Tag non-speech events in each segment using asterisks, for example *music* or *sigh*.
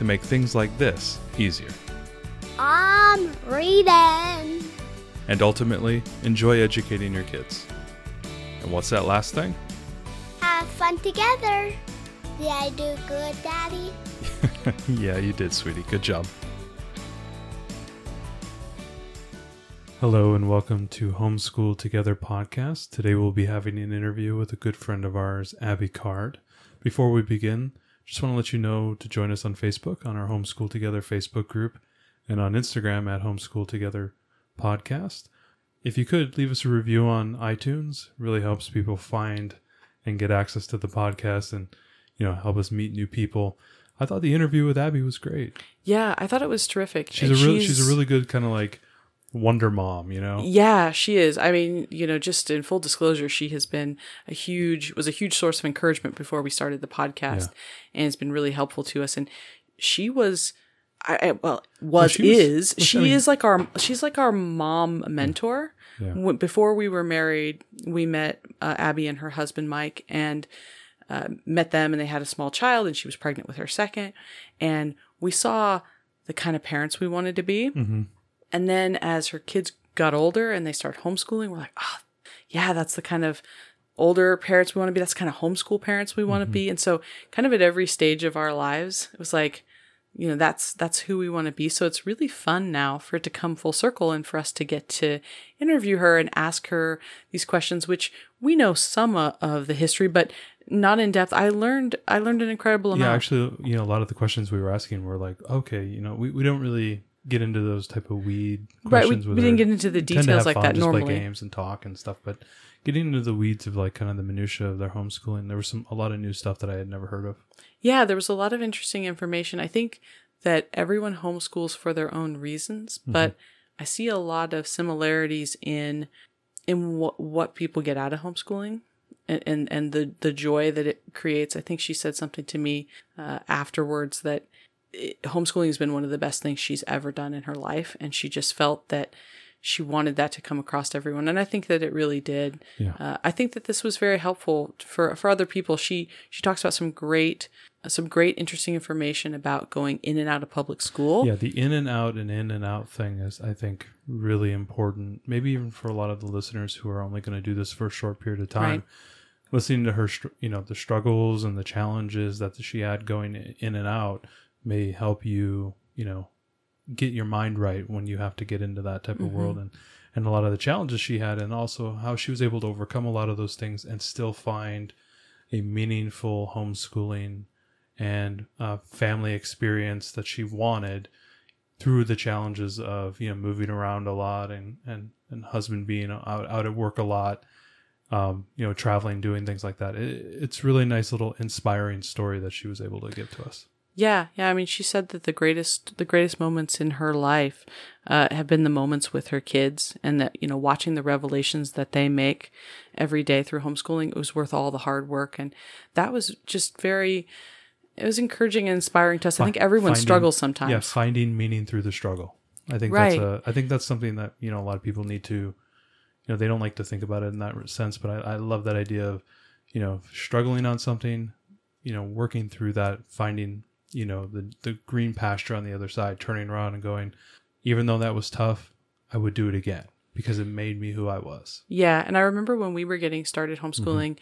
to make things like this easier. I'm reading. And ultimately, enjoy educating your kids. And what's that last thing? Have fun together. Did I do good, Daddy? *laughs* yeah, you did, sweetie. Good job. Hello and welcome to Homeschool Together podcast. Today we'll be having an interview with a good friend of ours, Abby Card. Before we begin, just want to let you know to join us on Facebook on our Homeschool Together Facebook group and on Instagram at Homeschool Together Podcast. If you could leave us a review on iTunes, really helps people find and get access to the podcast and you know help us meet new people. I thought the interview with Abby was great. Yeah, I thought it was terrific. She's And a really she's, a really good kind of like wonder mom, you know. yeah, she is. I mean, you know, just in full disclosure, she has been a huge was a huge source of encouragement before we started the podcast, and it's been really helpful to us. And she was, I, I well was she is well, she I mean- is like our she's like our mom mentor. Yeah. When- Before we were married, we met uh, Abby and her husband Mike, and uh, met them, and they had a small child, and she was pregnant with her second, and we saw the kind of parents we wanted to be. Mm-hmm. And then as her kids got older and they started homeschooling, we're like, oh, yeah, that's the kind of older parents we want to be. That's kind of homeschool parents we want to mm-hmm. be. And so kind of at every stage of our lives, it was like, you know, that's that's who we want to be. So it's really fun now for it to come full circle and for us to get to interview her and ask her these questions, which we know some of the history, but not in depth. I learned I learned an incredible amount. Yeah, actually, you know, a lot of the questions we were asking were like, okay, you know, we, we don't really get into those type of weed Right, we- questions. with we didn't get into the We tend to details like fun, that just normally. play games and talk and stuff, but getting into the weeds of like kind of the minutia of their homeschooling, there was some a lot of new stuff that I had never heard of. Yeah, there was a lot of interesting information. I think that everyone homeschools for their own reasons, but I see a lot of similarities in in what what people get out of homeschooling and and, and the the joy that it creates. I think she said something to me uh, afterwards that it, homeschooling has been one of the best things she's ever done in her life, and she just felt that she wanted that to come across to everyone, and I think that it really did. Yeah. Uh, I think that this was very helpful for for other people. She she talks about some great some great interesting information about going in and out of public school. Yeah, the in and out and in and out thing is, I think, really important. Maybe even for a lot of the listeners who are only going to do this for a short period of time. Right. Listening to her, you know, the struggles and the challenges that she had going in and out may help you, you know, get your mind right when you have to get into that type of world. And and a lot of the challenges she had and also how she was able to overcome a lot of those things and still find a meaningful homeschooling and uh, family experience that she wanted through the challenges of you know moving around a lot and and and husband being out out at work a lot um you know traveling doing things like that. It, it's really a nice little inspiring story that she was able to give to us Yeah, yeah. I mean, she said that the greatest the greatest moments in her life uh, have been the moments with her kids, and that you know, watching the revelations that they make every day through homeschooling, it was worth all the hard work, and that was just very. It was encouraging and inspiring to us. I think everyone Finding- struggles sometimes. yeah finding meaning through the struggle i think Right. that's a i think that's something that you know a lot of people need to you know they don't like to think about it in that sense but i, I love that idea of you know struggling on something you know working through that finding you know the the green pasture on the other side turning around and going even though that was tough i would do it again because it made me who i was Yeah, and I remember when we were getting started homeschooling,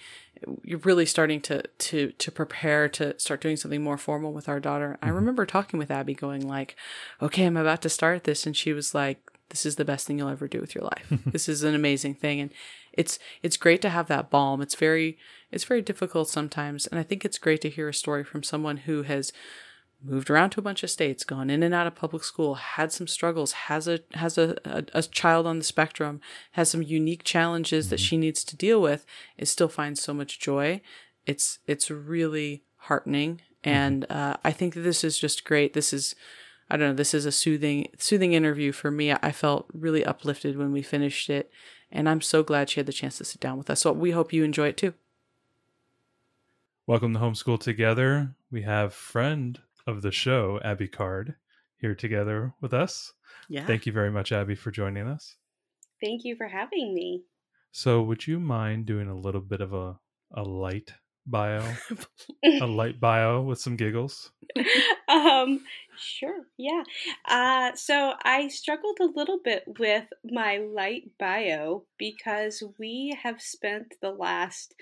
mm-hmm. you're really starting to to to prepare to start doing something more formal with our daughter. I mm-hmm. remember talking with Abby, going like, "Okay, I'm about to start this," and she was like, "This is the best thing you'll ever do with your life. *laughs* this is an amazing thing." And it's it's great to have that balm. It's very it's very difficult sometimes, and I think it's great to hear a story from someone who has moved around to a bunch of states, gone in and out of public school, had some struggles, has a has a, a, a child on the spectrum, has some unique challenges that she needs to deal with, it still finds so much joy. It's it's really heartening, and uh, I think that this is just great. This is I don't know. This is a soothing, soothing interview for me. I felt really uplifted when we finished it, and I'm so glad she had the chance to sit down with us. So we hope you enjoy it too. Welcome to Homeschool Together. We have friend of the show, Abby Card, here together with us. Yeah. Thank you very much, Abby, for joining us. Thank you for having me. So, would you mind doing a little bit of a, a light bio? a *laughs* light bio with some giggles? um, sure, yeah. Uh, so I struggled a little bit with my light bio because we have spent the last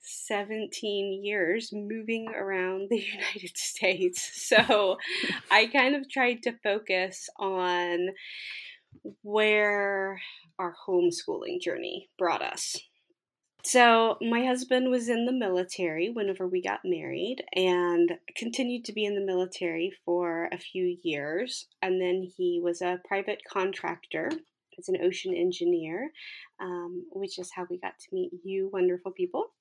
17 years moving around the *laughs* United States. So I kind of tried to focus on where our homeschooling journey brought us. So, my husband was in the military whenever we got married and continued to be in the military for a few years. And then he was a private contractor as an ocean engineer, um, which is how we got to meet you, wonderful people. *laughs*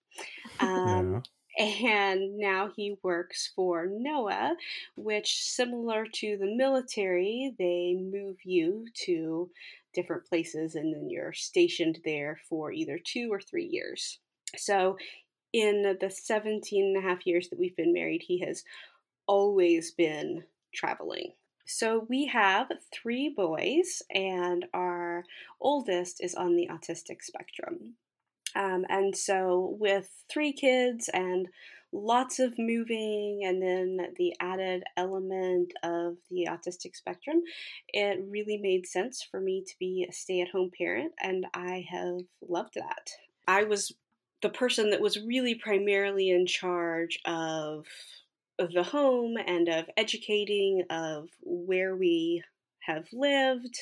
Um, yeah. And now he works for NOAA, which, similar to the military, they move you to different places and then you're stationed there for either two or three years. So, in the 17 and a half years that we've been married, he has always been traveling. So, we have three boys, and our oldest is on the autistic spectrum. Um, and so, with three kids and lots of moving and then the added element of the autistic spectrum, it really made sense for me to be a stay at home parent, and I have loved that. I was the person that was really primarily in charge of, the home and of educating, of where we have lived,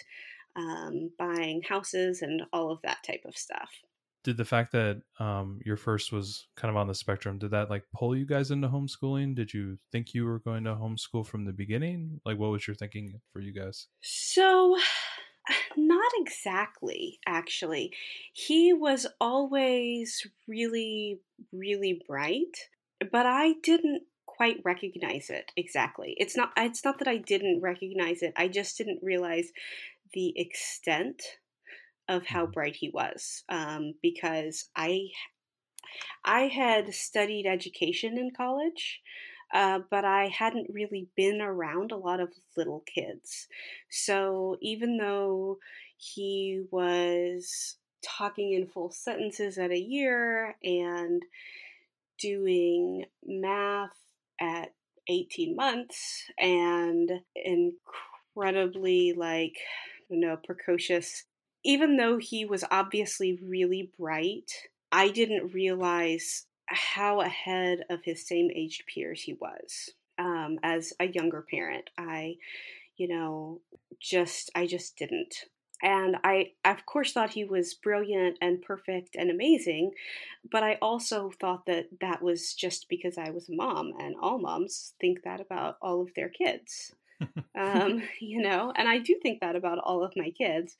um, buying houses, and all of that type of stuff did the fact that um, your first was kind of on the spectrum did that like pull you guys into homeschooling? Did you think you were going to homeschool from the beginning? Like what was your thinking for you guys? So *sighs* not exactly actually. He was always really really bright but i didn't quite recognize it exactly. It's not it's not that i didn't recognize it i just didn't realize the extent of how mm-hmm. bright he was um, because I I had studied education in college, uh, but I hadn't really been around a lot of little kids. So even though he was talking in full sentences at a year and doing math at 18 months and incredibly like you know precocious even though he was obviously really bright, I didn't realize how ahead of his same aged peers he was. Um, as a younger parent, I, you know, just, I just didn't. And I, of course, thought he was brilliant and perfect and amazing, but I also thought that that was just because I was a mom, and all moms think that about all of their kids um, *laughs* you know, and I do think that about all of my kids.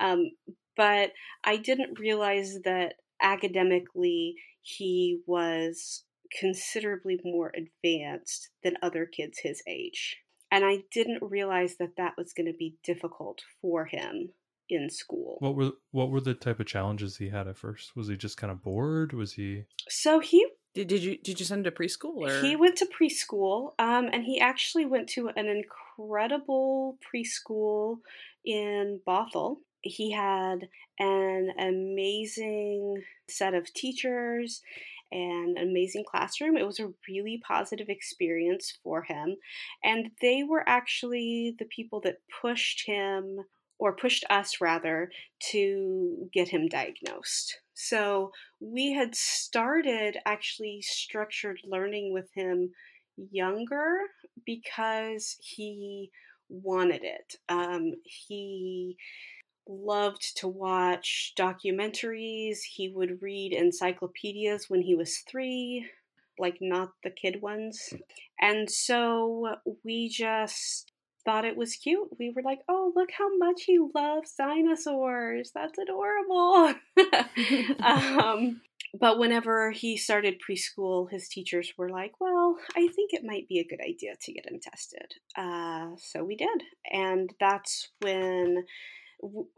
Um, but I didn't realize that academically he was considerably more advanced than other kids his age. And I didn't realize that that was going to be difficult for him in school. What were what were the type of challenges he had at first? Was he just kind of bored? Was he So he did, did you did you send him to preschool or he went to preschool um, and he actually went to an incredible preschool in Bothell. He had an amazing set of teachers and an amazing classroom. It was a really positive experience for him. And they were actually the people that pushed him or pushed us rather to get him diagnosed. So we had started actually structured learning with him younger because he wanted it. Um, he loved to watch documentaries. He would read encyclopedias when he was three, like not the kid ones. And so we just thought it was cute. We were like, oh, look how much he loves dinosaurs. That's adorable. *laughs* *laughs* um, but whenever he started preschool, his teachers were like, Well, I think it might be a good idea to get him tested. Uh, so we did. And that's when,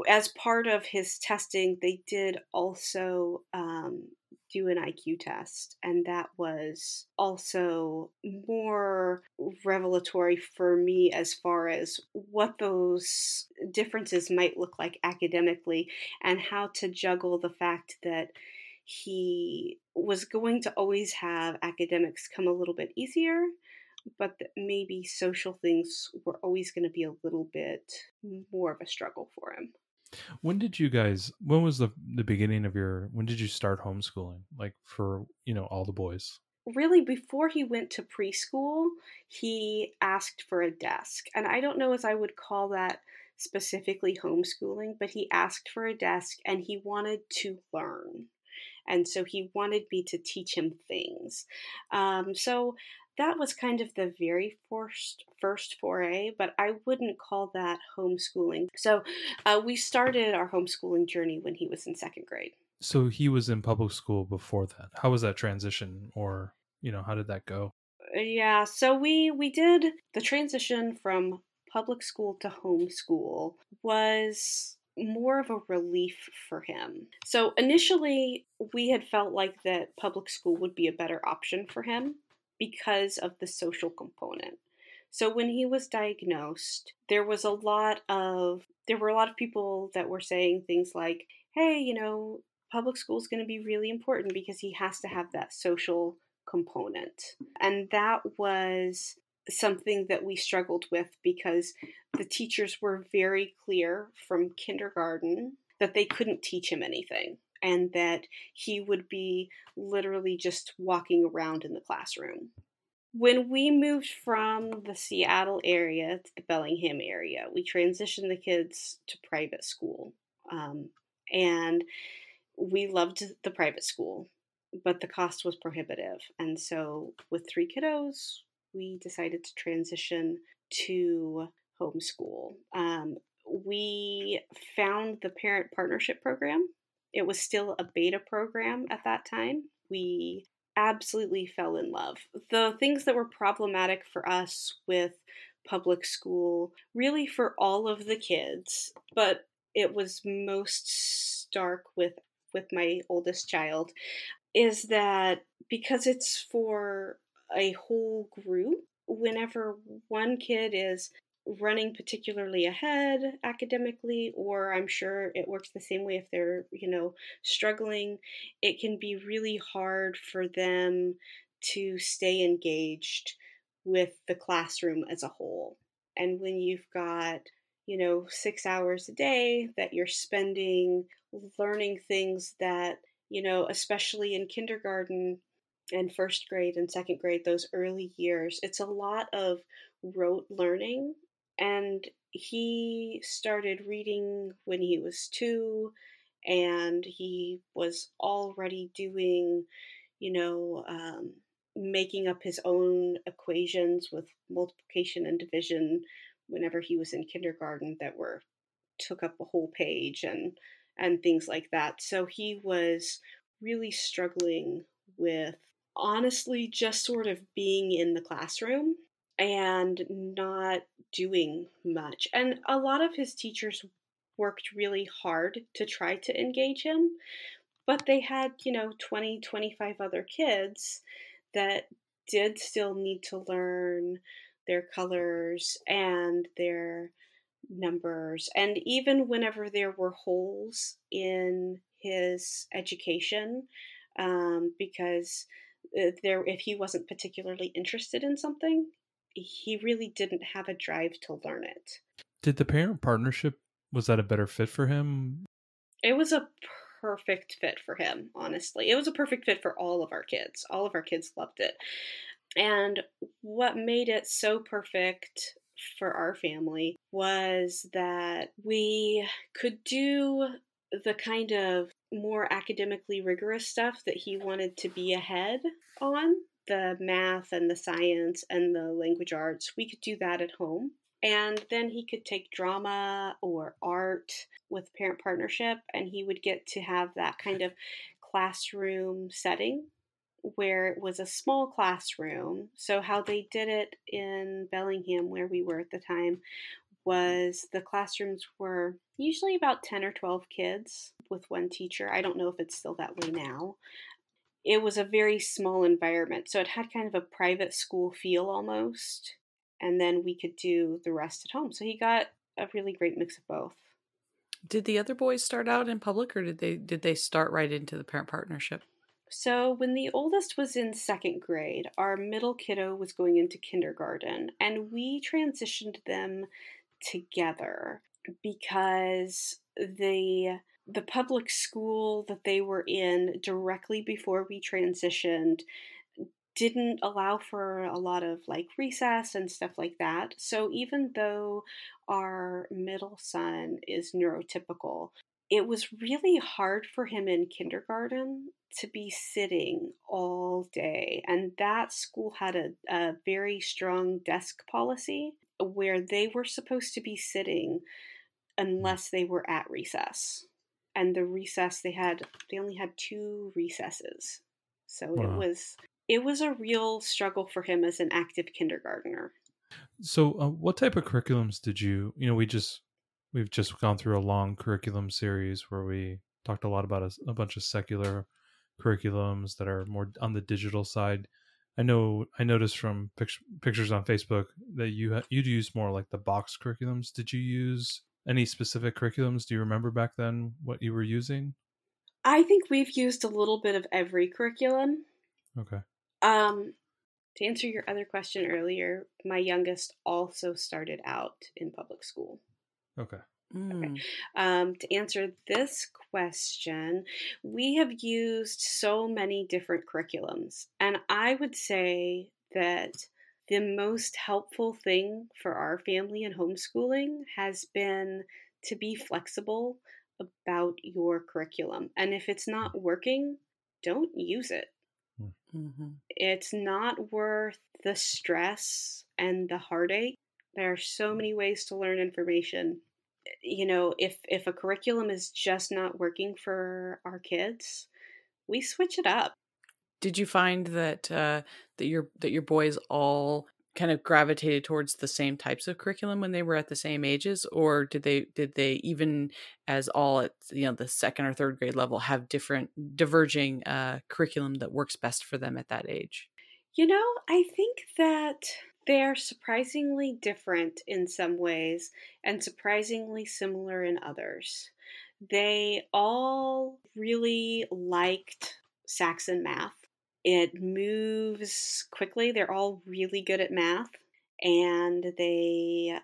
as part of his testing, they did also um, do an IQ test. And that was also more revelatory for me as far as what those differences might look like academically and how to juggle the fact that he was going to always have academics come a little bit easier, but maybe social things were always going to be a little bit more of a struggle for him. When did you guys? When was the the beginning of your? When did you start homeschooling? Like for you know all the boys. Really, before he went to preschool, he asked for a desk, and I don't know as I would call that specifically homeschooling, but he asked for a desk and he wanted to learn. And so he wanted me to teach him things. Um, so that was kind of the very first first foray, but I wouldn't call that homeschooling. So uh, we started our homeschooling journey when he was in second grade. So he was in public school before that. How was that transition, or you know, how did that go? Uh, yeah, so we we did the transition from public school to homeschool was more of a relief for him. So initially, we had felt like that public school would be a better option for him because of the social component. So when he was diagnosed, there was a lot of there were a lot of people that were saying things like, "Hey, you know, public school is going to be really important because he has to have that social component." And that was something that we struggled with because the teachers were very clear from kindergarten that they couldn't teach him anything and that he would be literally just walking around in the classroom. When we moved from the Seattle area to the Bellingham area, we transitioned the kids to private school. Um, and we loved the private school, but the cost was prohibitive. And so, with three kiddos, we decided to transition to homeschool. Um, we found the parent partnership program. It was still a beta program at that time. We absolutely fell in love. The things that were problematic for us with public school, really for all of the kids, but it was most stark with with my oldest child is that because it's for a whole group, whenever one kid is running particularly ahead academically or i'm sure it works the same way if they're you know struggling it can be really hard for them to stay engaged with the classroom as a whole and when you've got you know 6 hours a day that you're spending learning things that you know especially in kindergarten and first grade and second grade, those early years, it's a lot of rote learning. And he started reading when he was two, and he was already doing, you know, um, making up his own equations with multiplication and division whenever he was in kindergarten that were took up a whole page and and things like that. So he was really struggling with honestly just sort of being in the classroom and not doing much. And a lot of his teachers worked really hard to try to engage him, but they had, you know, 20, 25 other kids that did still need to learn their colors and their numbers. And even whenever there were holes in his education, um, because uh, there if he wasn't particularly interested in something, he really didn't have a drive to learn it. Did the parent partnership was that a better fit for him? It was a perfect fit for him, honestly. It was a perfect fit for all of our kids. All of our kids loved it. And what made it so perfect for our family was that we could do the kind of more academically rigorous stuff that he wanted to be ahead on the math and the science and the language arts we could do that at home and then he could take drama or art with parent partnership and he would get to have that kind of classroom setting where it was a small classroom. So, how they did it in Bellingham, where we were at the time, was the classrooms were usually about 10 or 12 kids with one teacher. I don't know if it's still that way now. It was a very small environment, so it had kind of a private school feel almost. And then we could do the rest at home. So he got a really great mix of both. Did the other boys start out in public or did they did they start right into the parent partnership? So, when the oldest was in second grade, our middle kiddo was going into kindergarten, and we transitioned them together because the the public school that they were in directly before we transitioned didn't allow for a lot of like recess and stuff like that. So even though our middle son is neurotypical, it was really hard for him in kindergarten to be sitting all day. And that school had a, a very strong desk policy where they were supposed to be sitting unless they were at recess. And the recess they had they only had two recesses. So wow. it was it was a real struggle for him as an active kindergartner. So uh, what type of curriculums did you, you know, we just we've just gone through a long curriculum series where we talked a lot about a, a bunch of secular curriculums that are more on the digital side I know I noticed from pictures on Facebook that you ha- you'd use more like the box curriculums. Did you use any specific curriculums? Do you remember back then what you were using? I think we've used a little bit of every curriculum. Okay. Um, to answer your other question earlier, my youngest also started out in public school. Okay. Mm. Okay. Um, to answer this question, we have used so many different curriculums, and I would say that the most helpful thing for our family and homeschooling has been to be flexible about your curriculum. And if it's not working, don't use it. Hmm. Mm-hmm. It's not worth the stress and the heartache. There are so many ways to learn information you know, if if a curriculum is just not working for our kids, we switch it up. Did you find that uh, that your that your boys all kind of gravitated towards the same types of curriculum when they were at the same ages, or did they did they even as all at you know the second or third grade level have different diverging uh, curriculum that works best for them at that age? You know, I think that they're surprisingly different in some ways and surprisingly similar in others. They all really liked Saxon math. It moves quickly. They're all really good at math and they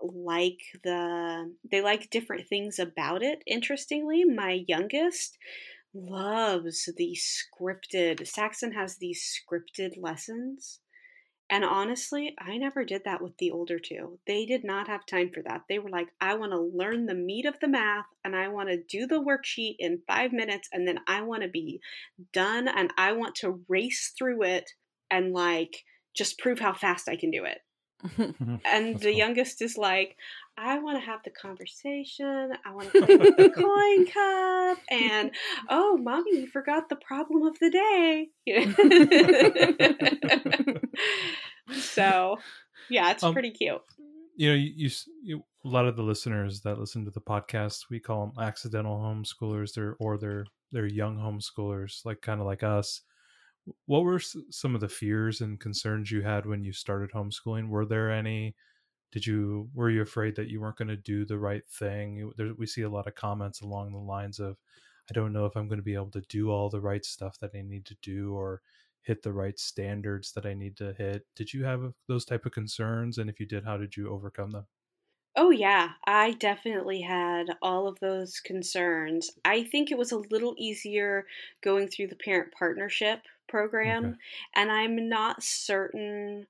like the they like different things about it. Interestingly, my youngest loves the scripted Saxon has these scripted lessons and honestly, I never did that with the older two. They did not have time for that. They were like, I want to learn the meat of the math and I want to do the worksheet in five minutes and then I want to be done and I want to race through it and like just prove how fast I can do it. *laughs* and That's the cool. youngest is like, I want to have the conversation. I want to play with the coin cup. And oh, mommy, you forgot the problem of the day. *laughs* *laughs* so, yeah, it's um, pretty cute. You know, you, you, you, a lot of the listeners that listen to the podcast, we call them accidental homeschoolers, they're, or they're they're young homeschoolers, like kind of like us. What were some of the fears and concerns you had when you started homeschooling? Were there any? did you were you afraid that you weren't going to do the right thing there, we see a lot of comments along the lines of i don't know if i'm going to be able to do all the right stuff that i need to do or hit the right standards that i need to hit did you have those type of concerns and if you did how did you overcome them Oh, yeah, I definitely had all of those concerns. I think it was a little easier going through the parent partnership program, okay. and I'm not certain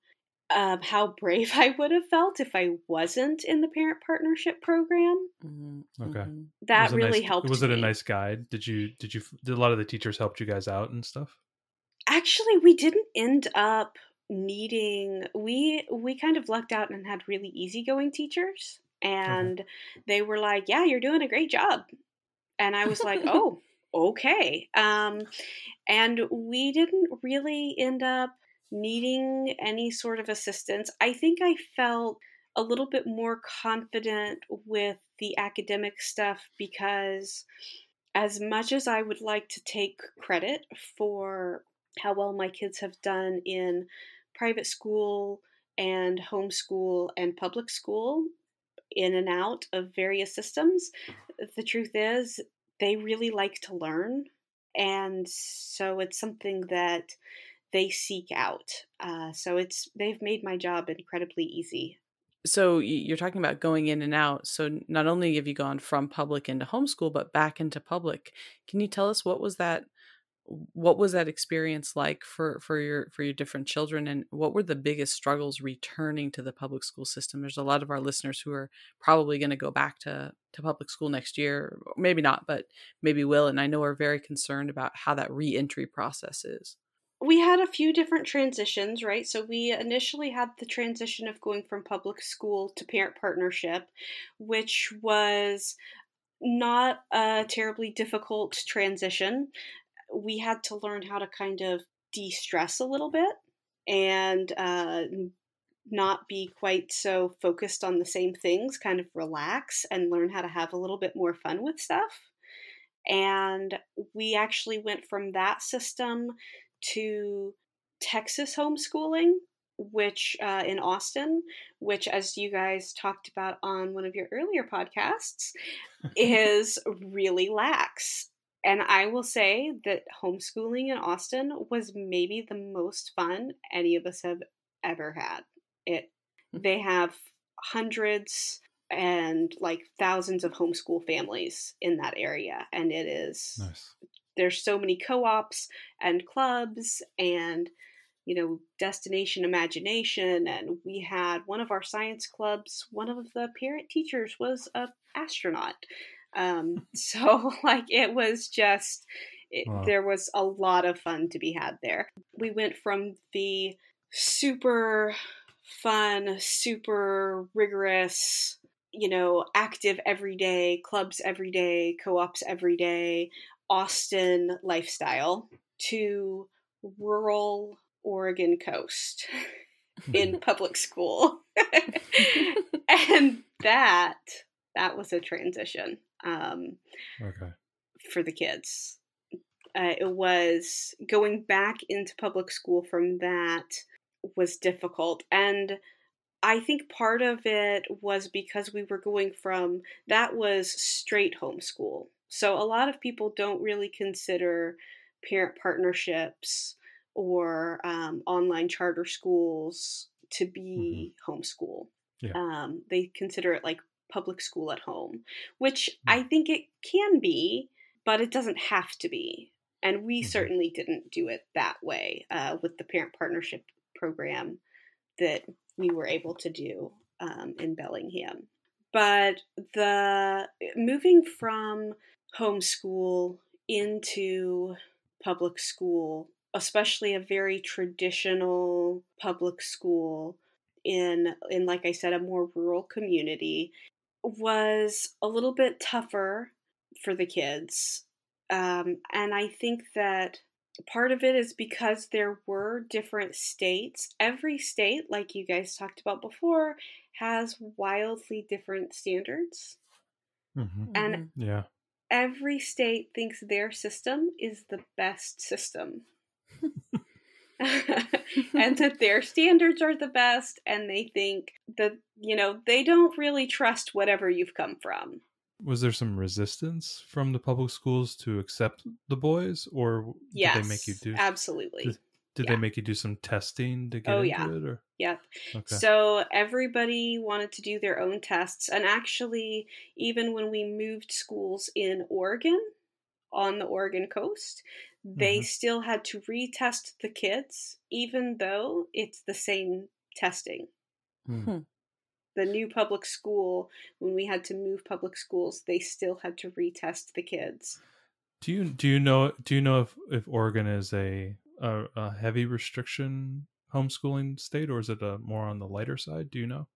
um, how brave *laughs* I would have felt if I wasn't in the parent partnership program. Mm-hmm. Okay, mm-hmm. that really nice, helped. Was it me. a nice guide? Did you did you did a lot of the teachers helped you guys out and stuff? Actually, we didn't end up needing. We we kind of lucked out and had really easygoing teachers, and they were like, "Yeah, you're doing a great job," and I was like, *laughs* "Oh." okay. Um, and we didn't really end up needing any sort of assistance. I think I felt a little bit more confident with the academic stuff because, as much as I would like to take credit for how well my kids have done in private school and homeschool and public school, in and out of various systems, the truth is they really like to learn. And so it's something that they seek out. Uh, so it's they've made my job incredibly easy. So you're talking about going in and out. So not only have you gone from public into homeschool, but back into public. Can you tell us what was that? What was that experience like for for your for your different children, and what were the biggest struggles returning to the public school system? There's a lot of our listeners who are probably going to go back to to public school next year, maybe not, but maybe will, and I know are very concerned about how that reentry process is we had a few different transitions, right? So we initially had the transition of going from public school to parent partnership, which was not a terribly difficult transition. We had to learn how to kind of de stress a little bit and uh, not be quite so focused on the same things, kind of relax and learn how to have a little bit more fun with stuff. And we actually went from that system to Texas homeschooling, which uh, in Austin, which, as you guys talked about on one of your earlier podcasts, *laughs* is really lax. And I will say that homeschooling in Austin was maybe the most fun any of us have ever had. It hmm. they have hundreds and like thousands of homeschool families in that area and it is nice there's so many co-ops and clubs and you know destination imagination and we had one of our science clubs one of the parent teachers was a astronaut um, *laughs* so like it was just it, wow. there was a lot of fun to be had there we went from the super fun super rigorous you know active every day clubs every day co-ops every day Austin lifestyle to rural Oregon coast *laughs* in public school. *laughs* and that that was a transition um, okay. for the kids. Uh, it was going back into public school from that was difficult and I think part of it was because we were going from that was straight homeschool so a lot of people don't really consider parent partnerships or um, online charter schools to be mm-hmm. homeschool. Yeah. Um, they consider it like public school at home, which mm-hmm. I think it can be, but it doesn't have to be. And we mm-hmm. certainly didn't do it that way uh, with the parent partnership program that we were able to do um, in Bellingham. But the moving from homeschool into public school, especially a very traditional public school in in like I said a more rural community was a little bit tougher for the kids. Um, and I think that part of it is because there were different states. Every state, like you guys talked about before, has wildly different standards. Mm-hmm. And mm-hmm. yeah every state thinks their system is the best system. *laughs* *laughs* and that their standards are the best and they think that you know they don't really trust whatever you've come from was there some resistance from the public schools to accept the boys or yes, did they make you do absolutely did, did yeah. they make you do some testing to get oh, into yeah. it? Or? Yep. Okay. So everybody wanted to do their own tests. And actually, even when we moved schools in Oregon, on the Oregon coast, they mm-hmm. still had to retest the kids, even though it's the same testing. Hmm. The new public school, when we had to move public schools, they still had to retest the kids. Do you do you know do you know if, if Oregon is a a, a heavy restriction homeschooling state, or is it a, more on the lighter side? Do you know?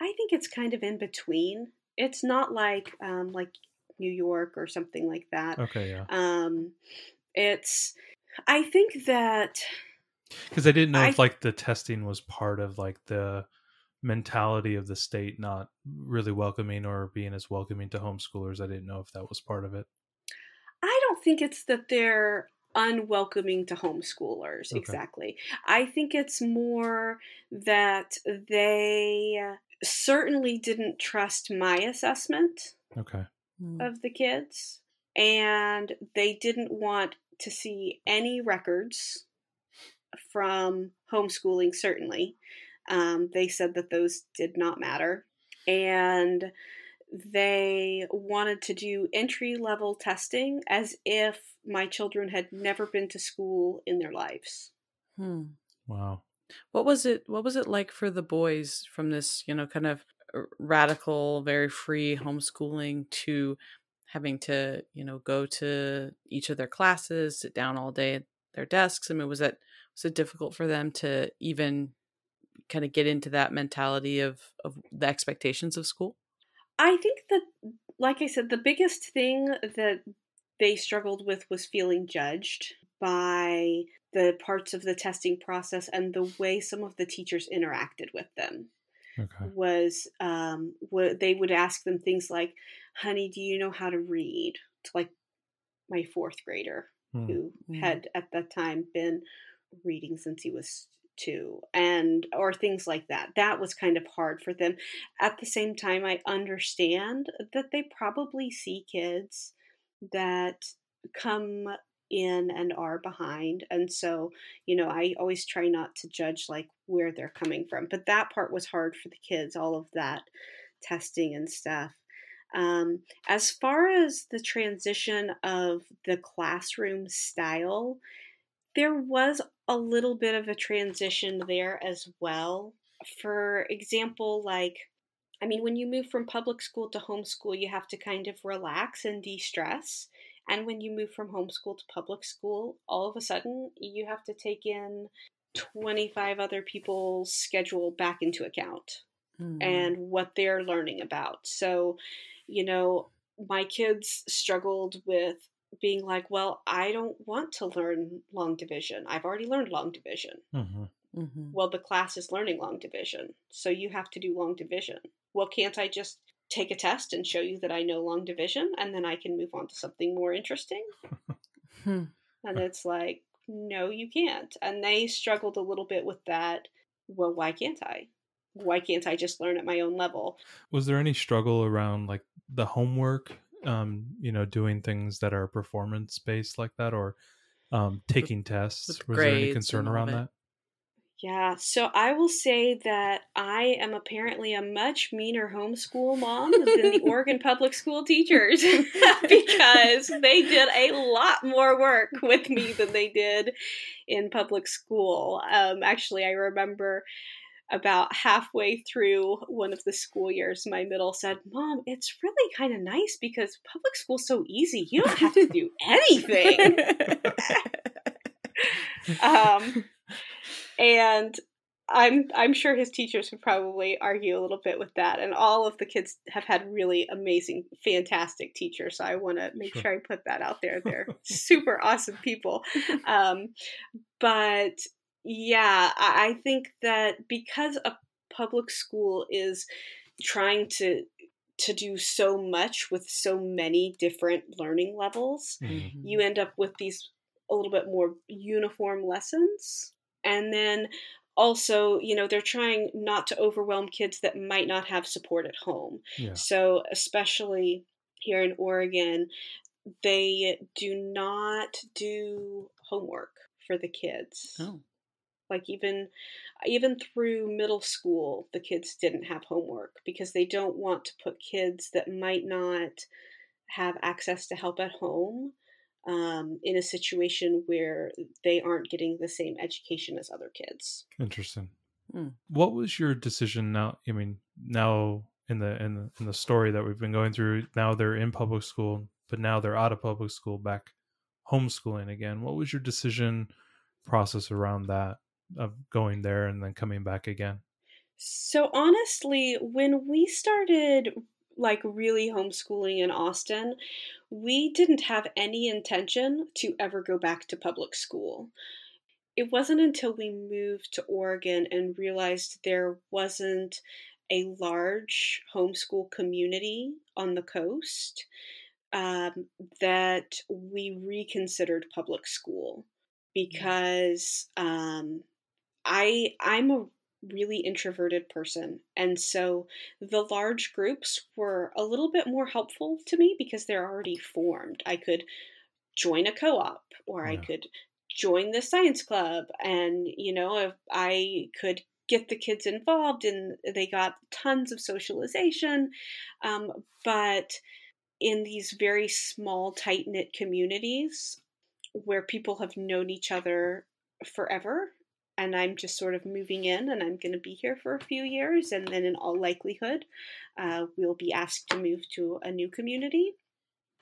I think it's kind of in between. It's not like um, like New York or something like that. Okay, yeah. Um, it's, I think that Because I didn't know I- if like the testing was part of like the mentality of the state not really welcoming or being as welcoming to homeschoolers. I didn't know if that was part of it. I don't think it's that they're unwelcoming to homeschoolers Okay. exactly. I think it's more that they certainly didn't trust my assessment Okay. Mm. of the kids and they didn't want to see any records from homeschooling certainly um, they said that those did not matter and they wanted to do entry level testing as if my children had never been to school in their lives Hmm. Wow. What was it? What was it like for the boys from this, you know, kind of radical, very free homeschooling to having to, you know, go to each of their classes, sit down all day at their desks? I mean, was that was it difficult for them to even kind of get into that mentality of of the expectations of school? I think that, like I said, the biggest thing that they struggled with was feeling judged by the parts of the testing process and the way some of the teachers interacted with them. Okay. Was um, what they would ask them things like, "Honey, do you know how to read?" To like my fourth grader Hmm. who Mm. had at that time been reading since he was two and or things like that that was kind of hard for them at the same time i understand that they probably see kids that come in and are behind and so you know i always try not to judge like where they're coming from but that part was hard for the kids all of that testing and stuff um, as far as the transition of the classroom style, there was a little bit of a transition there as well. For example, like, I mean, when you move from public school to homeschool, you have to kind of relax and de stress. And when you move from homeschool to public school, all of a sudden you have to take in 25 other people's schedule back into account Mm. and what they're learning about. So, you know, my kids struggled with being like, well, I don't want to learn long division. I've already learned long division. hmm Mhm. Well, the class is learning long division, so you have to do long division. Well, can't I just take a test and show you that I know long division and then I can move on to something more interesting? Hmm. And it's like, no, you can't. And they struggled a little bit with that. Well, why can't I? Why can't I just learn at my own level? Was there any struggle around like the homework? Um, you know, doing things that are performance based like that, or um, taking tests. with Was there any concern around that? Yeah, so I will say that I am apparently a much meaner homeschool mom than the Oregon public school teachers *laughs* because they did a lot more work with me than they did in public school. Um, actually, I remember about halfway through one of the school years, my middle said, Mom, it's really kind of nice because public school's so easy. You don't have to do *laughs* anything. um, and I'm I'm sure his teachers would probably argue a little bit with that. And all of the kids have had really amazing, fantastic teachers. So I want to make Sure. sure I put that out there. They're *laughs* super awesome people. Um, but yeah, I, think that because a public school is trying to to do so much with so many different learning levels, Mhm. you end up with these a little bit more uniform lessons. And then also, you know, they're trying not to overwhelm kids that might not have support at home. Yeah. So, especially here in Oregon, they do not do homework for the kids. oh. Like even even through middle school, the kids didn't have homework because they don't want to put kids that might not have access to help at home um, in a situation where they aren't getting the same education as other kids. Interesting. Hmm. What was your decision now? I mean, now in the in the in the story that we've been going through, now they're in public school, but now they're out of public school, back homeschooling again. What was your decision process around that of going there and then coming back again? So honestly, when we started like really homeschooling in Austin, we didn't have any intention to ever go back to public school. It wasn't until we moved to Oregon and realized there wasn't a large homeschool community on the coast um, that we reconsidered public school because um, I I'm a really introverted person and so the large groups were a little bit more helpful to me because they're already formed. I could join a co-op or yeah. I could join the science club and you know if I could get the kids involved and they got tons of socialization um, but in these very small, tight knit communities where people have known each other forever. And I'm just sort of moving in, and I'm going to be here for a few years. And then, in all likelihood, uh, we'll be asked to move to a new community.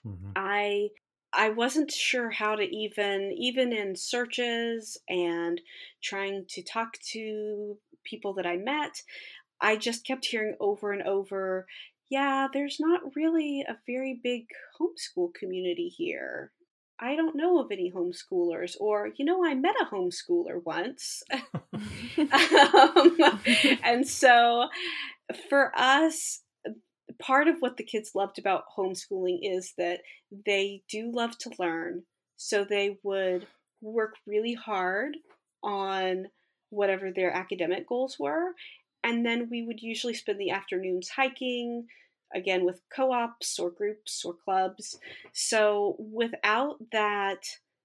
Mm-hmm. I I wasn't sure how to even even in searches and trying to talk to people that I met, I just kept hearing over and over, yeah, there's not really a very big homeschool community here. I don't know of any homeschoolers, or, you know, I met a homeschooler once. *laughs* *laughs* um, and so for us, part of what the kids loved about homeschooling is that they do love to learn. So they would work really hard on whatever their academic goals were. And then we would usually spend the afternoons hiking, again with co-ops or groups or clubs. So without that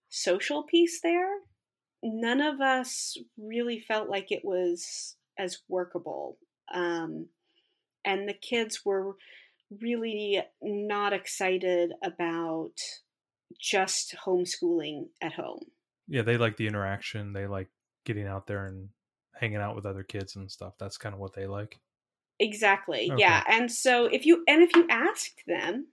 social piece there, none of us really felt like it was as workable. Um, and the kids were really not excited about just homeschooling at home. Yeah, they like the interaction. They like getting out there and hanging out with other kids and stuff. That's kind of what they like. Exactly. Okay. Yeah. And so if you and if you asked them,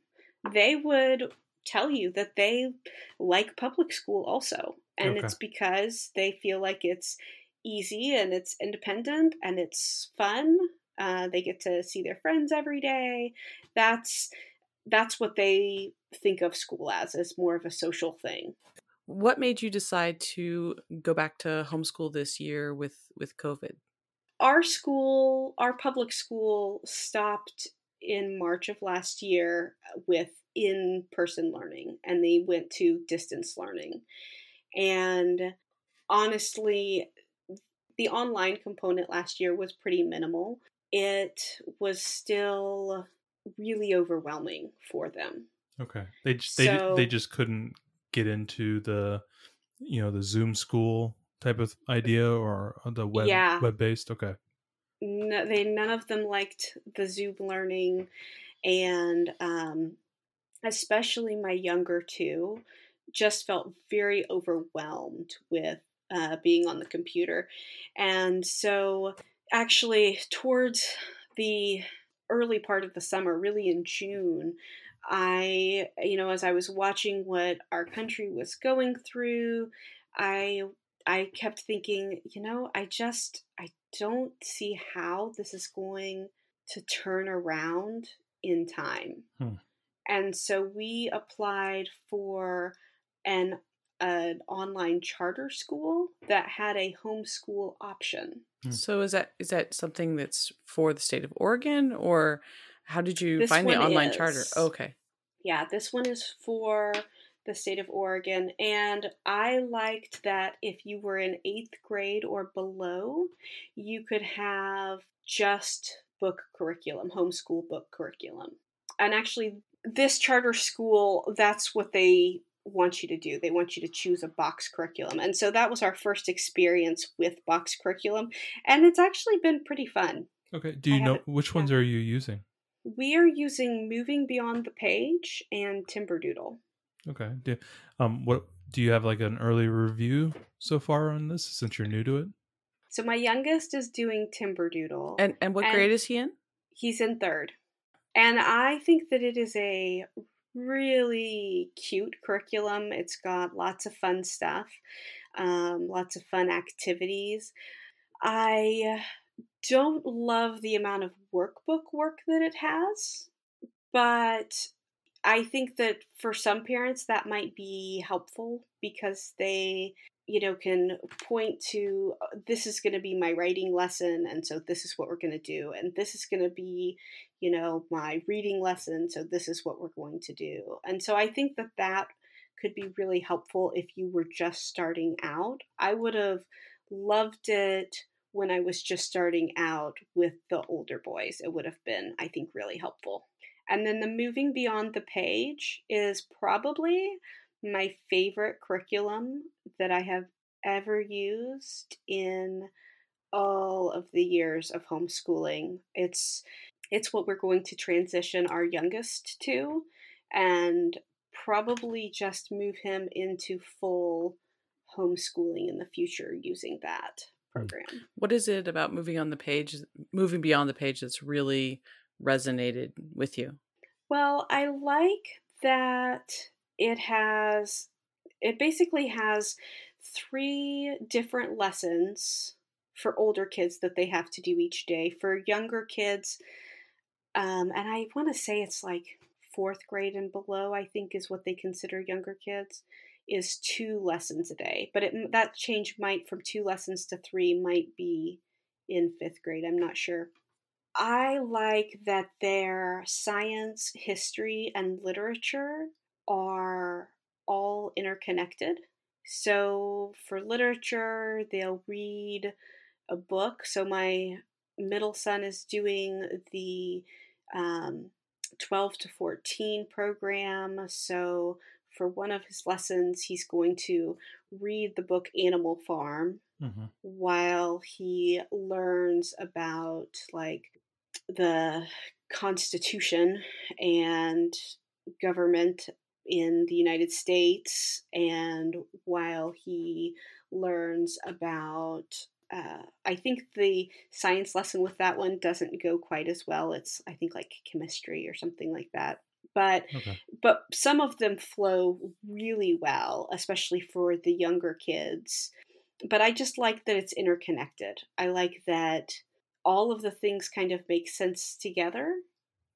they would tell you that they like public school also. And okay. it's because they feel like it's easy and it's independent and it's fun. Uh, they get to see their friends every day. That's that's what they think of school as as more of a social thing. What made you decide to go back to homeschool this year with with COVID? Our school, our public school, stopped in March of last year uh, with in person learning and they went to distance learning. And honestly, the online component last year was pretty minimal. It was still really overwhelming for them. Okay. They just, they so, they just couldn't get into the you know the Zoom school type of idea or the web yeah. web based? Okay. No, they none of them liked the Zoom learning, and um, especially my younger two just felt very overwhelmed with uh, being on the computer, and so actually towards the early part of the summer, really in June, I, you know, as I was watching what our country was going through, I I kept thinking, you know, I just I don't see how this is going to turn around in time. Hmm. And so we applied for an an online charter school that had a homeschool option. Hmm. So is that is that something that's for the state of Oregon or how did you this find the online is. charter? Okay. Yeah, this one is for the state of Oregon. And I liked that if you were in eighth grade or below, you could have just book curriculum, homeschool book curriculum. And actually, this charter school, that's what they want you to do. They want you to choose a box curriculum. And so that was our first experience with box curriculum. And it's actually been pretty fun. Okay. Do you I know which ones are you using? We are using Moving Beyond the Page and Timberdoodle. Okay. Do, um, what do you have like an early review so far on this since you're new to it? So my youngest is doing Timberdoodle. And and what and grade is he in? He's in third. And I think that it is a really cute curriculum. It's got lots of fun stuff, um, lots of fun activities. I don't love the amount of workbook work that it has but I think that for some parents that might be helpful because they you know can point to uh, this is going to be my writing lesson and so this is what we're going to do and this is going to be you know my reading lesson so this is what we're going to do. And so i think that that could be really helpful if you were just starting out. I would have loved it when i was just starting out with the older boys. It would have been i think really helpful and then the moving beyond the page is probably my favorite curriculum that I have ever used in all of the years of homeschooling. It's it's what we're going to transition our youngest to and probably just move him into full homeschooling in the future using that hmm. program. What is it about moving on the page moving beyond the page that's really resonated with you? Well, I like that it has it basically has three different lessons for older kids that they have to do each day. For younger kids, um, and I want to say it's like fourth grade and below, I think is what they consider younger kids, is two lessons a day. But it, that change might from two lessons to three might be in fifth grade. I'm not sure. I like that their science, history, and literature are all interconnected. So for literature, they'll read a book. So my middle son is doing the um, 12 to 14 program. So for one of his lessons, he's going to read the book Animal Farm mm-hmm. while he learns about like the Constitution and government in the United States, and while he learns about uh, I think the science lesson with that one doesn't go quite as well. It's I think like chemistry or something like that. But okay. but some of them flow really well, especially for the younger kids. But I just like that it's interconnected. I like that all of the things kind of make sense together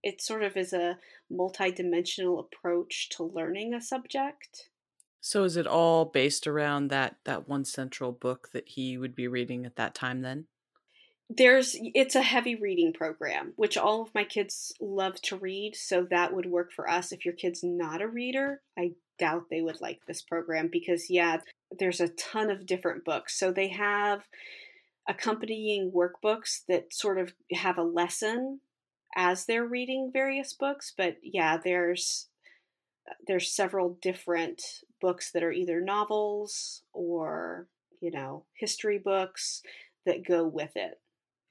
it sort of is a multi-dimensional approach to learning a subject. So is it all based around that that one central book that he would be reading at that time then? There's it's a heavy reading program, which all of my kids love to read, so that would work for us. If your kid's not a reader, I doubt they would like this program because yeah, there's a ton of different books. So they have accompanying workbooks that sort of have a lesson as they're reading various books but yeah there's there's several different books that are either novels or you know history books that go with it.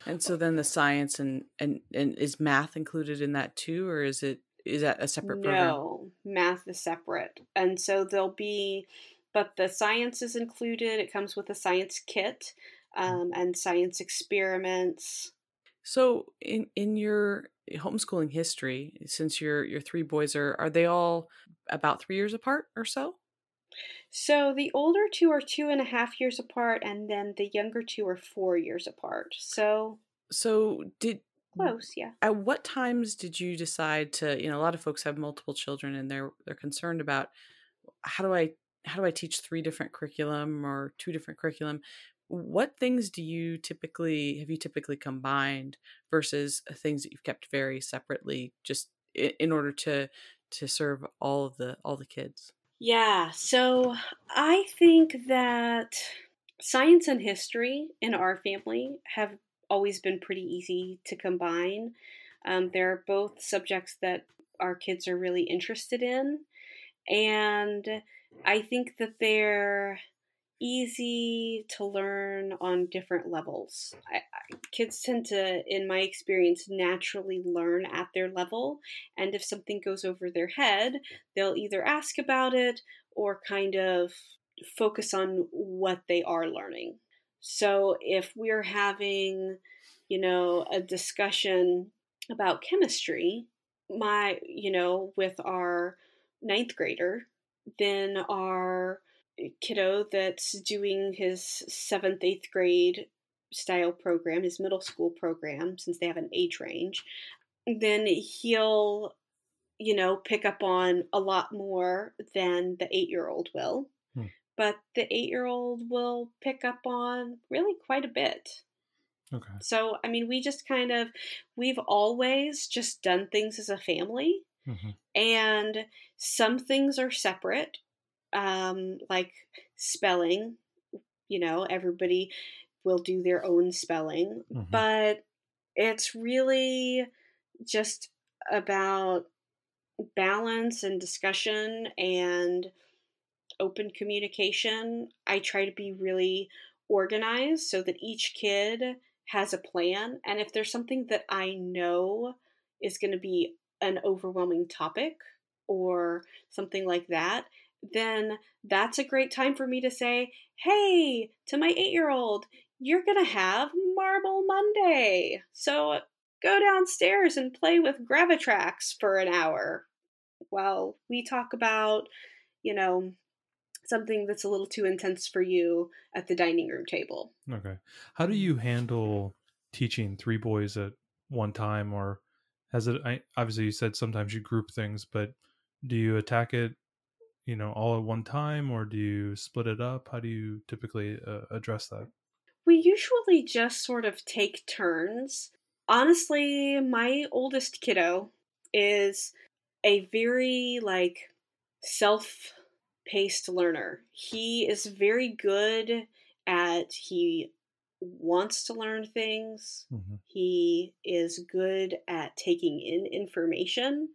And so then the science and and and is math included in that too or is it is that a separate program? No math is separate. And so there'll be but the science is included. It comes with a science kit. Um, and science experiments so in in your homeschooling history, since your your three boys are are they all about three years apart or so? So the older two are two and a half years apart, and then the younger two are four years apart. So so did close, yeah. At what times did you decide to? You know, a lot of folks have multiple children, and they're they're concerned about how do I how do I teach three different curriculum or two different curriculum? What things do you typically have you typically combined versus uh, things that you've kept very separately just in order to to serve all of the all the kids? Yeah so i think that science and history in our family have always been pretty easy to combine. Um, they're both subjects that our kids are really interested in and i think that they're easy to learn on different levels. I, I, kids tend to, in my experience, naturally learn at their level, and if something goes over their head, they'll either ask about it or kind of focus on what they are learning. So if we're having, you know, a discussion about chemistry, my, you know, with our ninth grader, then our kiddo that's doing his seventh, eighth grade style program, his middle school program, since they have an age range, then he'll you know, pick up on a lot more than the eight year old will. Hmm. But the eight year old will pick up on really quite a bit. Okay. So, I mean, we just kind of, we've always just done things as a family, hmm and some things are separate, um, like spelling. You know, everybody will do their own spelling, Mhm. but it's really just about balance and discussion and open communication. I try to be really organized so that each kid has a plan. And if there's something that I know is going to be an overwhelming topic or something like that, then that's a great time for me to say, hey, to my eight year old, you're going to have Marble Monday. So go downstairs and play with Gravitrax for an hour while we talk about, you know, something that's a little too intense for you at the dining room table. Okay. How do you handle teaching three boys at one time, or has it? I, obviously, you said sometimes you group things, but do you attack it, you know, all at one time, or do you split it up? How do you typically uh, address that? We usually just sort of take turns. Honestly, my oldest kiddo is a very like self-paced learner. He is very good at he wants to learn things. Mhm. He is good at taking in information.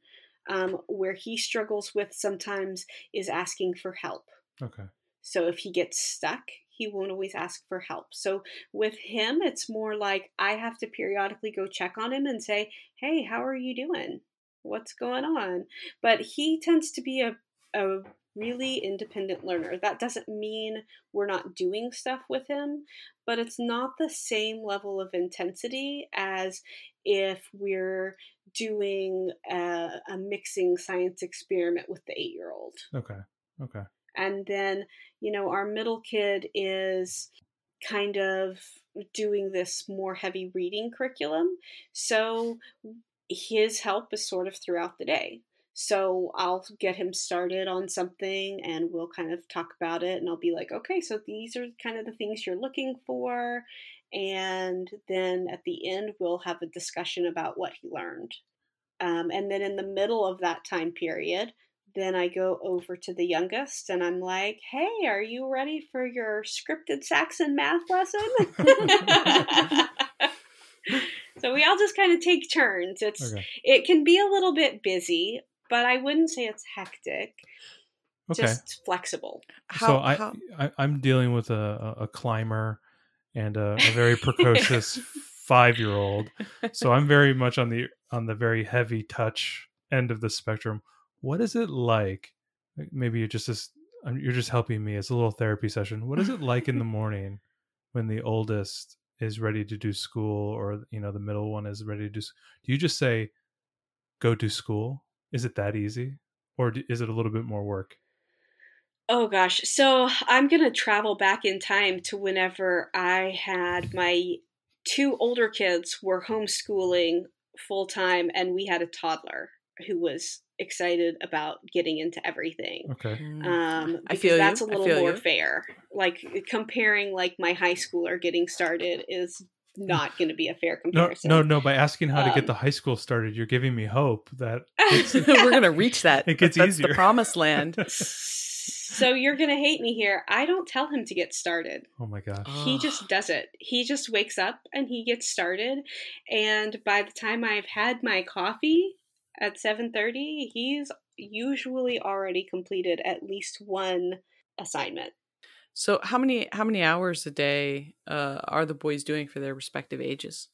Um, where he struggles with sometimes is asking for help. Okay. So if he gets stuck, he won't always ask for help. So with him, it's more like I have to periodically go check on him and say, "Hey, how are you doing? What's going on?" But he tends to be a a really independent learner. That doesn't mean we're not doing stuff with him, but it's not the same level of intensity as if we're doing a, a mixing science experiment with the eight year old. Okay. Okay. And then, you know, our middle kid is kind of doing this more heavy reading curriculum. So his help is sort of throughout the day. So I'll get him started on something and we'll kind of talk about it. And I'll be like, okay, so these are kind of the things you're looking for. And then at the end, we'll have a discussion about what he learned. Um, and then in the middle of that time period, then I go over to the youngest and I'm like, hey, are you ready for your scripted Saxon math lesson? *laughs* *laughs* so we all just kind of take turns. It's Okay. it can be a little bit busy, but I wouldn't say it's hectic. Okay. Just flexible. How, so I, how I I'm dealing with a, a, a climber and a, a very *laughs* precocious five year old. So I'm very *laughs* much on the on the very heavy touch end of the spectrum. What is it like? like, Maybe you're just this, um, you're just helping me. It's a little therapy session. What is it like in the *laughs* morning when the oldest is ready to do school, or you know the middle one is ready to do? s- Do you just say, "Go to school"? Is it that easy, or is it a little bit more work? Oh gosh. So I'm going to travel back in time to whenever I had my two older kids were homeschooling full time and we had a toddler who was excited about getting into everything. Okay. Mm. Um, I because feel you. that's a I little more you. fair. Like comparing like my high schooler getting started is not going to be a fair No, comparison. no, no. By asking how to get Um, the high school started, you're giving me hope that *laughs* *laughs* We're gonna reach that. It gets That's easier. the promised land. *laughs* so you're going to hate me here. I don't tell him to get started. oh my gosh. he just does it he just wakes up and he gets started and by the time i've had my coffee at 7.30 he's usually already completed at least one assignment So how many how many hours a day uh, are the boys doing for their respective ages?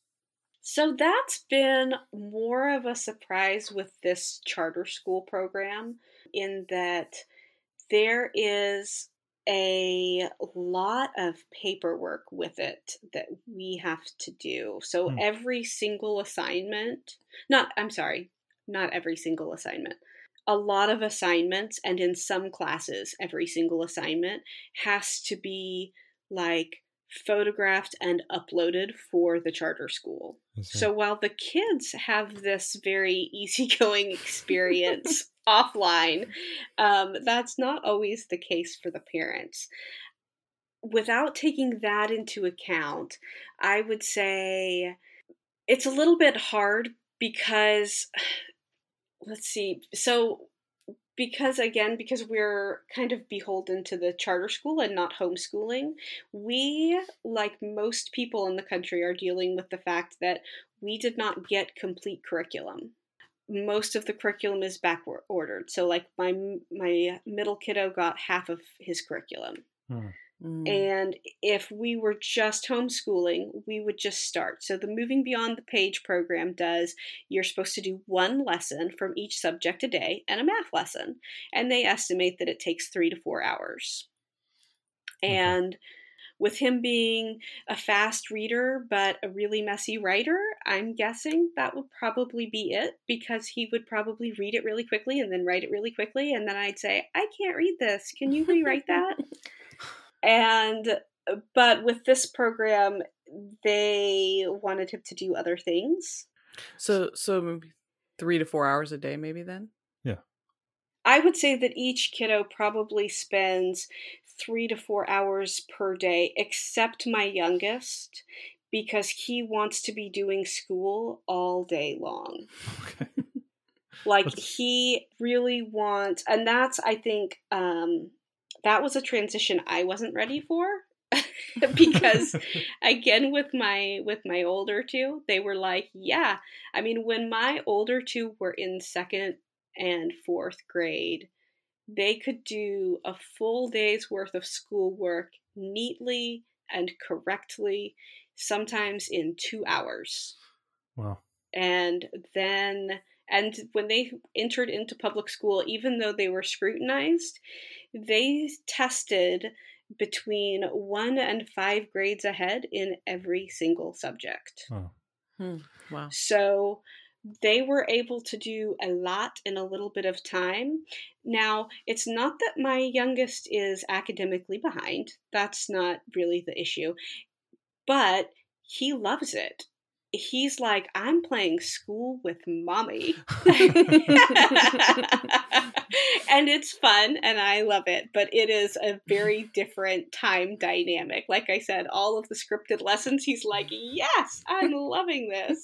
so that's been more of a surprise with this charter school program in that there is a lot of paperwork with it that we have to do. So Hmm. every single assignment, not, I'm sorry, not every single assignment. A lot of assignments, and in some classes, every single assignment has to be like photographed and uploaded for the charter school. So while the kids have this very easygoing experience *laughs* offline, um, that's not always the case for the parents. Without taking that into account, I would say it's a little bit hard because, let's see, so because again because we're kind of beholden to the charter school and not homeschooling we like most people in the country are dealing with the fact that we did not get complete curriculum most of the curriculum is back ordered so like my my middle kiddo got half of his curriculum hmm. Mm. And if we were just homeschooling, we would just start. So the Moving Beyond the Page program does you're supposed to do one lesson from each subject a day and a math lesson. And they estimate that it takes three to four hours. Okay. And with him being a fast reader but a really messy writer, I'm guessing that would probably be it because he would probably read it really quickly and then write it really quickly. And then I'd say, I can't read this. Can you rewrite that? *laughs* And but with this program, they wanted him to do other things. So so maybe three to four hours a day, maybe then. Yeah. I would say that each kiddo probably spends three to four hours per day, except my youngest, because he wants to be doing school all day long. Okay. like he really wants, and that's I think um, that was a transition I wasn't ready for *laughs* because *laughs* again with my with my older two they were like yeah. I mean when my older two were in second and fourth grade they could do a full day's worth of schoolwork neatly and correctly sometimes in 2 hours. Wow. And then and when they entered into public school even though they were scrutinized they tested between one and five grades ahead in every single subject. Oh. Hmm. Wow. So they were able to do a lot in a little bit of time. Now, it's not that my youngest is academically behind, that's not really the issue, but he loves it he's like, I'm playing school with mommy. *laughs* *laughs* and it's fun and I love it, but it is a very different time dynamic. Like I said, all of the scripted lessons, he's like, Yes, I'm loving this.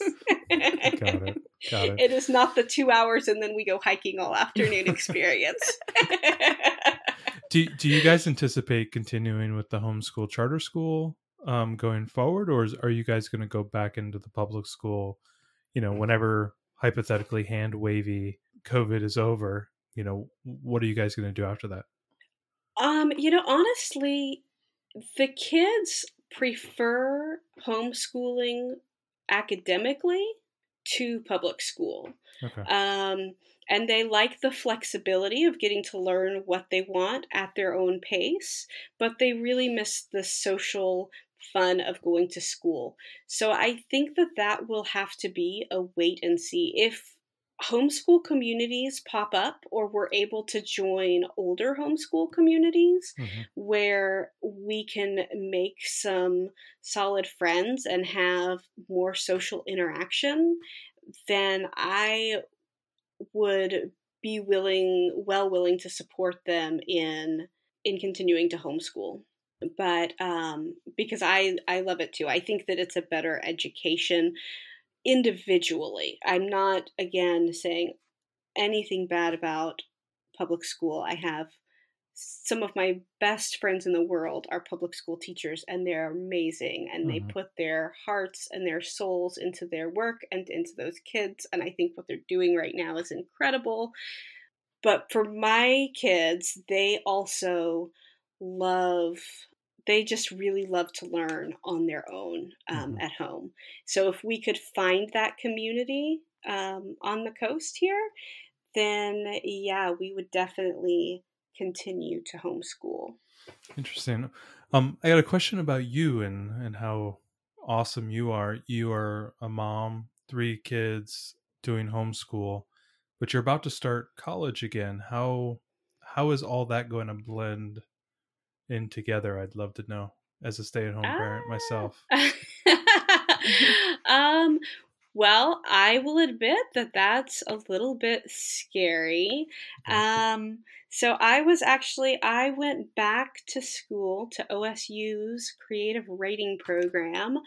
Got it. Got it. *laughs* It is not the two hours and then we go hiking all afternoon experience. do, do you guys anticipate continuing with the homeschool charter school um, going forward, or is, are you guys going to go back into the public school? You know, whenever hypothetically hand wavy COVID is over, you know, what are you guys going to do after that? Um, you know, honestly, the kids prefer homeschooling academically to public school. Okay. Um, and they like the flexibility of getting to learn what they want at their own pace, but they really miss the social fun of going to school. So I think that that will have to be a wait and see. If homeschool communities pop up or we're able to join older homeschool communities mm-hmm. where we can make some solid friends and have more social interaction, then I would be willing well willing to support them in in continuing to homeschool but um, because I I love it too. I think that it's a better education individually. I'm not again saying anything bad about public school. I have some of my best friends in the world are public school teachers and they're amazing and mm-hmm. they put their hearts and their souls into their work and into those kids and I think what they're doing right now is incredible. But for my kids, they also love they just really love to learn on their own um, mm-hmm. at home. So if we could find that community um, on the coast here, then yeah, we would definitely continue to homeschool. Interesting. Um, I got a question about you and and how awesome you are. You are a mom, three kids, doing homeschool, but you're about to start college again. How how is all that going to blend in together? I'd love to know. as a stay-at-home parent myself. *laughs* um, well, I will admit that that's a little bit scary. Um, so I was actually I went back to school to OSU's creative writing program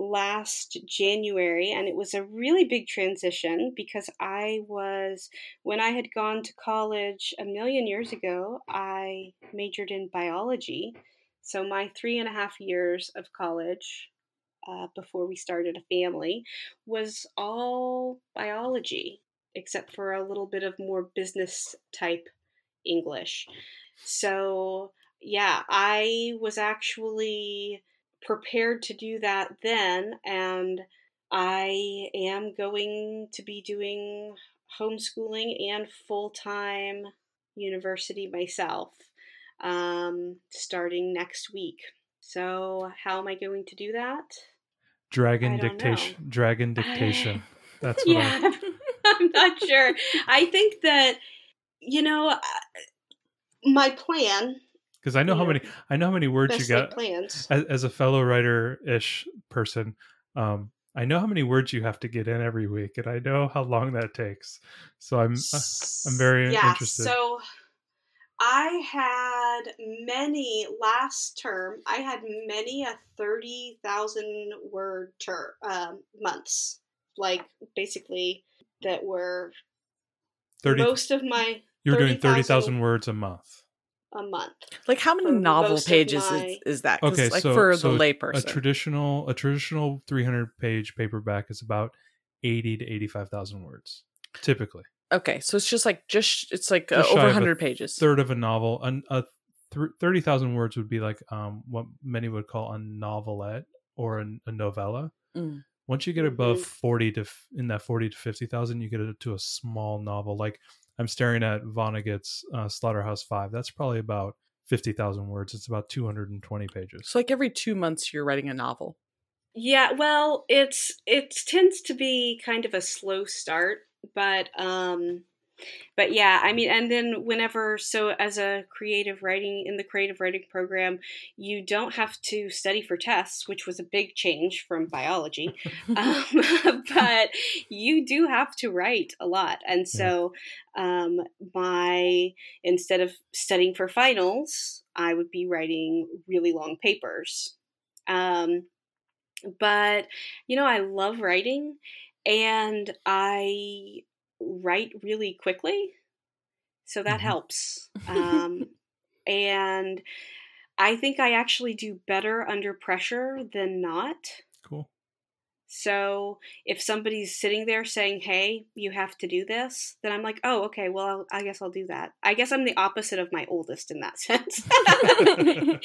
last January, and it was a really big transition because I was, when I had gone to college a million years ago, I majored in biology. So my three and a half years of college uh, before we started a family was all biology, except for a little bit of more business type English. So, yeah, I was actually prepared to do that then, and I am going to be doing homeschooling and full time university myself um, starting next week. So, how am I going to do that? Dragon dictation. Know. Dragon dictation. *laughs* That's what yeah. I'm, *laughs* I'm not sure. I think that you know uh, my plan. Because I know how many I know how many words you got. Plans. As, as a fellow writer ish person, um, I know how many words you have to get in every week, and I know how long that takes. So I'm uh, I'm very yeah, interested. So I had many last term. I had many a thirty thousand word term um, months, like basically that were 30, most of my. You were 30, doing thirty thousand words a month. A month. Like how many novel pages my... is, is that? Okay, like so for so the layperson, a traditional a traditional three hundred page paperback is about eighty to eighty five thousand words, typically. Okay, so it's just like just it's like uh, over 100 pages. Third of a novel. An, a th- 30,000 words would be like um what many would call a novelette or a, a novella. Mm. Once you get above mm-hmm. 40 to in that 40 to 50,000 you get it to a small novel like I'm staring at Vonnegut's uh, Slaughterhouse 5. That's probably about 50,000 words. It's about 220 pages. So like every 2 months you're writing a novel. Yeah, well, it's it tends to be kind of a slow start but um but yeah i mean and then whenever so as a creative writing in the creative writing program you don't have to study for tests which was a big change from biology. *laughs* Um, *laughs* but you do have to write a lot. And so um, my instead of studying for finals i would be writing really long papers. Um, but you know i love writing and I write really quickly, so that mm-hmm. helps. *laughs* Um, and I think I actually do better under pressure than not. Cool. So if somebody's sitting there saying, "Hey, you have to do this," then I'm like, "Oh, okay. Well, I'll, I guess I'll do that." I guess I'm the opposite of my oldest in that *laughs* sense.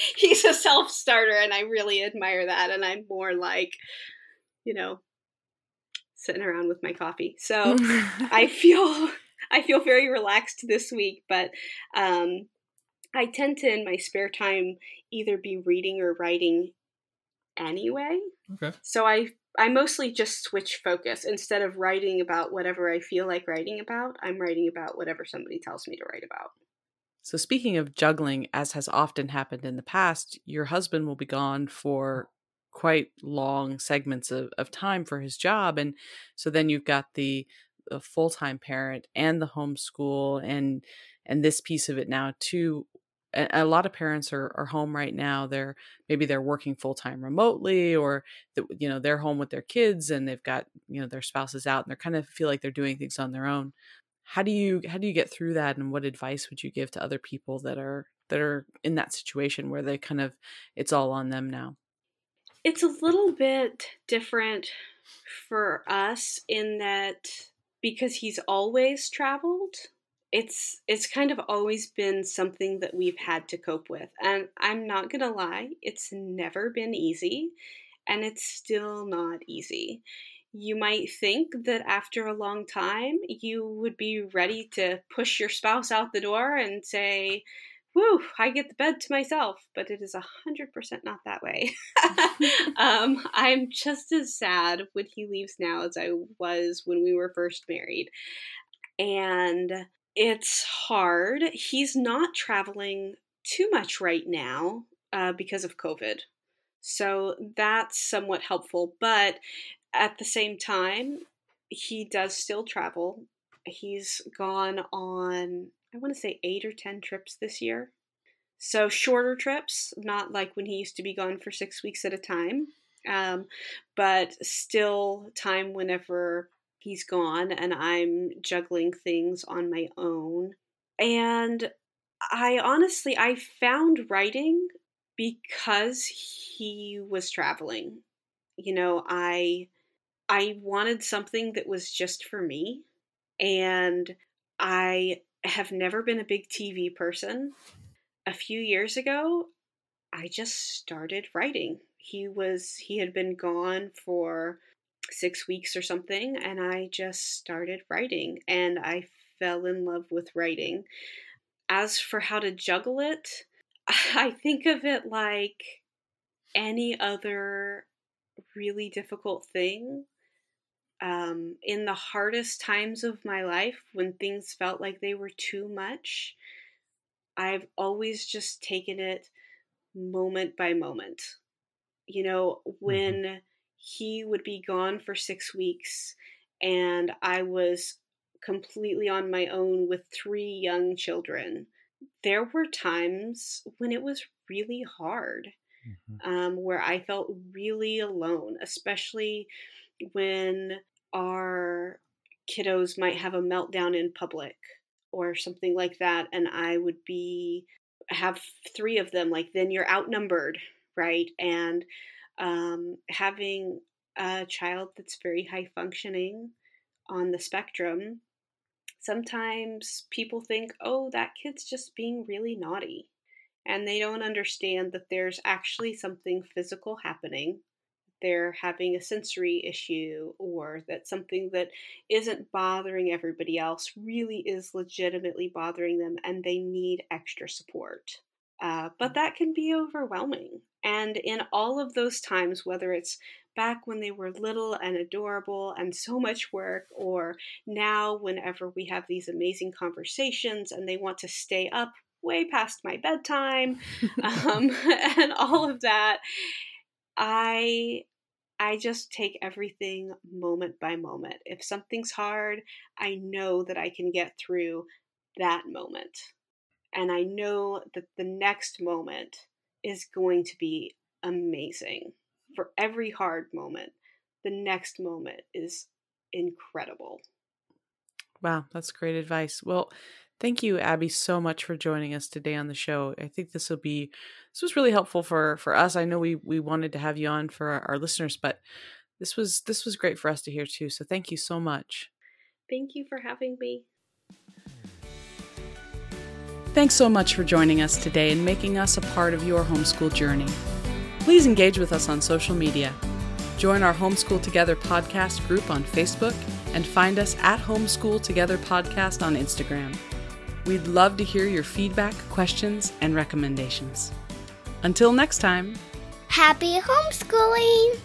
*laughs* He's a self-starter, and I really admire that. And I'm more like, you know, sitting around with my coffee. So *laughs* I feel I feel very relaxed this week, but um, I tend to in my spare time either be reading or writing anyway. Okay. So I I mostly just switch focus instead of writing about whatever I feel like writing about. I'm writing about whatever somebody tells me to write about. So speaking of juggling, as has often happened in the past, your husband will be gone for quite long segments of, of time for his job and so then you've got the, the full-time parent and the homeschool and and this piece of it now too. A, lot of parents are, are home right now. They're maybe they're working full-time remotely or the, you know they're home with their kids and they've got you know their spouses out and they're kind of feel like they're doing things on their own. How do you how do you get through that and what advice would you give to other people that are that are in that situation where they kind of it's all on them now it's a little bit different for us in that because he's always traveled, it's it's kind of always been something that we've had to cope with. And I'm not going to lie, it's never been easy and it's still not easy. You might think that after a long time you would be ready to push your spouse out the door and say, whew, I get the bed to myself, but it is a hundred percent not that way. *laughs* *laughs* um, I'm just as sad when he leaves now as I was when we were first married. And it's hard. He's not traveling too much right now uh, because of COVID. So that's somewhat helpful. But at the same time, he does still travel. He's gone on, I want to say, eight or 10 trips this year. So shorter trips, not like when he used to be gone for six weeks at a time, um, but still time whenever he's gone and I'm juggling things on my own. And I honestly, I found writing because he was traveling. You know, I I wanted something that was just for me and I have never been a big TV person. A few years ago, I just started writing. He was he had been gone for 6 weeks or something and I just started writing and I fell in love with writing. As for how to juggle it, *laughs* I think of it like any other really difficult thing. Um, in the hardest times of my life, when things felt like they were too much, I've always just taken it moment by moment. You know, when mm-hmm. he would be gone for six weeks and I was completely on my own with three young children there were times when it was really hard, mm-hmm. um, where I felt really alone, especially when our kiddos might have a meltdown in public or something like that, and I would be have three of them. Like then you're outnumbered, right? And um, having a child that's very high functioning on the spectrum sometimes people think, oh, that kid's just being really naughty. And they don't understand that there's actually something physical happening. They're having a sensory issue, or that something that isn't bothering everybody else really is legitimately bothering them, and they need extra support. Uh, but that can be overwhelming. And in all of those times, whether it's back when they were little and adorable and so much work, or now whenever we have these amazing conversations and they want to stay up way past my bedtime *laughs* um, *laughs* and all of that, I I just take everything moment by moment. If something's hard, I know that I can get through that moment. And I know that the next moment is going to be amazing for every hard moment, the next moment is incredible. Wow, that's great advice. Well, thank you Abby so much for joining us today on the show. I think this will be this was really helpful for for us. I know we we wanted to have you on for our, our listeners, but this was this was great for us to hear too. So thank you so much. Thank you for having me. Thanks so much for joining us today and making us a part of your homeschool journey. Please engage with us on social media. Join our Homeschool Together podcast group on Facebook and find us at Homeschool Together Podcast on Instagram. We'd love to hear your feedback, questions, and recommendations. Until next time, happy homeschooling!